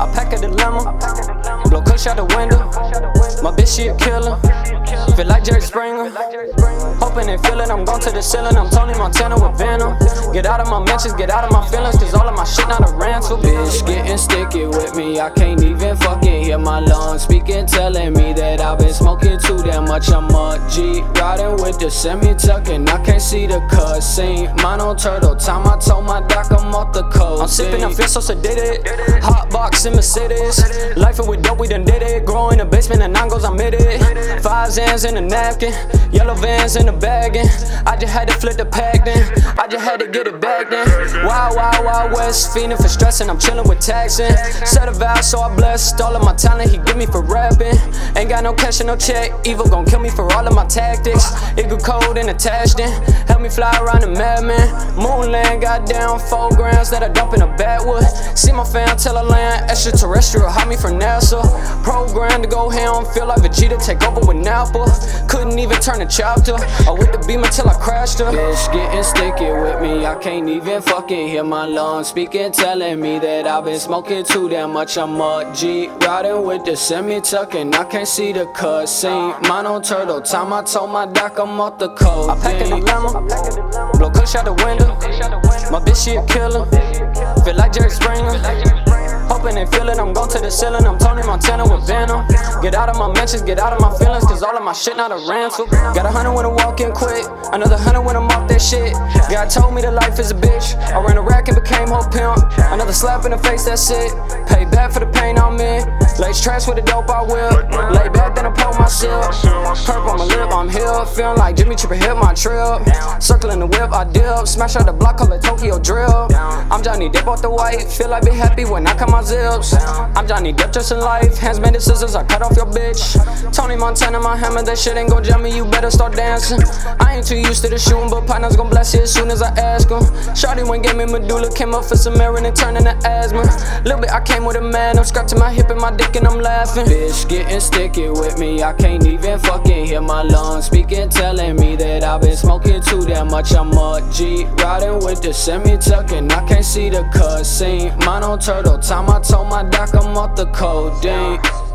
I pack a dilemma. Blow kush out the window. My bitch, she a killer. Feel like Jerry Springer. Hoping and feel it. I'm going to the ceiling. I'm Tony Montana with Venom. Get out of my mentions, get out of my feelings. Cause all of my shit not a ransom. Bitch, getting sticky with me. I can't even fucking hear my lungs speaking. Telling me that I've been smoking too damn much. I'm a G. Riding with the semi tucking. I can't see the cussing. Mine on turtle time. I told my doc I'm sipping, I feel so sedated. Hot box in Mercedes. Life with dope, we done did it. Grow in the basement and nine goes, I'm it. Five Zans in a napkin. Yellow vans in the bagging. I just had to flip the pack then. I just had to get it back then. Wild, wild, wild west. Feeding for stressing. I'm chilling with taxing. Set a vow, so I blessed all of my talent. He give me for rapping. Ain't got no cash and no check. Evil gon' kill me for all of my tactics. It go cold and attached in. Help me fly around the madman. Moonland got down four grams that I dump in a backwood. See my fam tell I land extraterrestrial. Hide me from NASA. Program to go ham. Feel like Vegeta take over with Napa. Couldn't even turn the chapter. I with the beam until I crashed her. Bitch getting sticky with me. I can't even fucking hear my lungs speaking, telling me that I've been smoking too damn much. I'm a G. Riding with the semi tucking. I can't see the cussing. Mine on turtle time. I told my doc I'm off the coast. I pack a dilemma. Blow kush out the window. My bitch, she a killer. Feel like Jerry Springer. Hoping and feeling, I'm going to the ceiling. I'm Tony Montana with Venom. Get out of my mentions, get out of my feelings, cause all of my shit not a ransom. Got a hundred when I walk in quick, another hundred when I'm off that shit. God told me that life is a bitch. I ran a rack and became whole pimp. Another slap in the face, that's it. Pay back for the pain I'm in. Lace trash with the dope I whip. Lay back, then I pull myself. Purple on my lip, I'm here. Feeling like Jimmy Tripper hit my trip. Circling the whip, I dip. Smash out the block, call it Tokyo drill. I'm Johnny Depp off the white. Feel like be happy when I cut my zips. I'm Johnny Depp just in life. Hands the scissors, I cut off your bitch. Tony Montana, my hammer, that shit ain't gon' jam me. You better start dancing. I ain't too used to the shooting, but partners gon' bless it as soon as I ask him. Shawty went gave me medulla, came up for some Marin and turning to asthma. Little bit, I came with a man. I'm scratching my hip and my dick and I'm laughing. Bitch getting sticky with me. I can't even fucking hear my lungs speaking, telling me that I've been smoking too damn much. I'm a G. Riding with the semi tucking. I can't see the cussing. Mine on turtle time. I told my doc I'm off the codeine.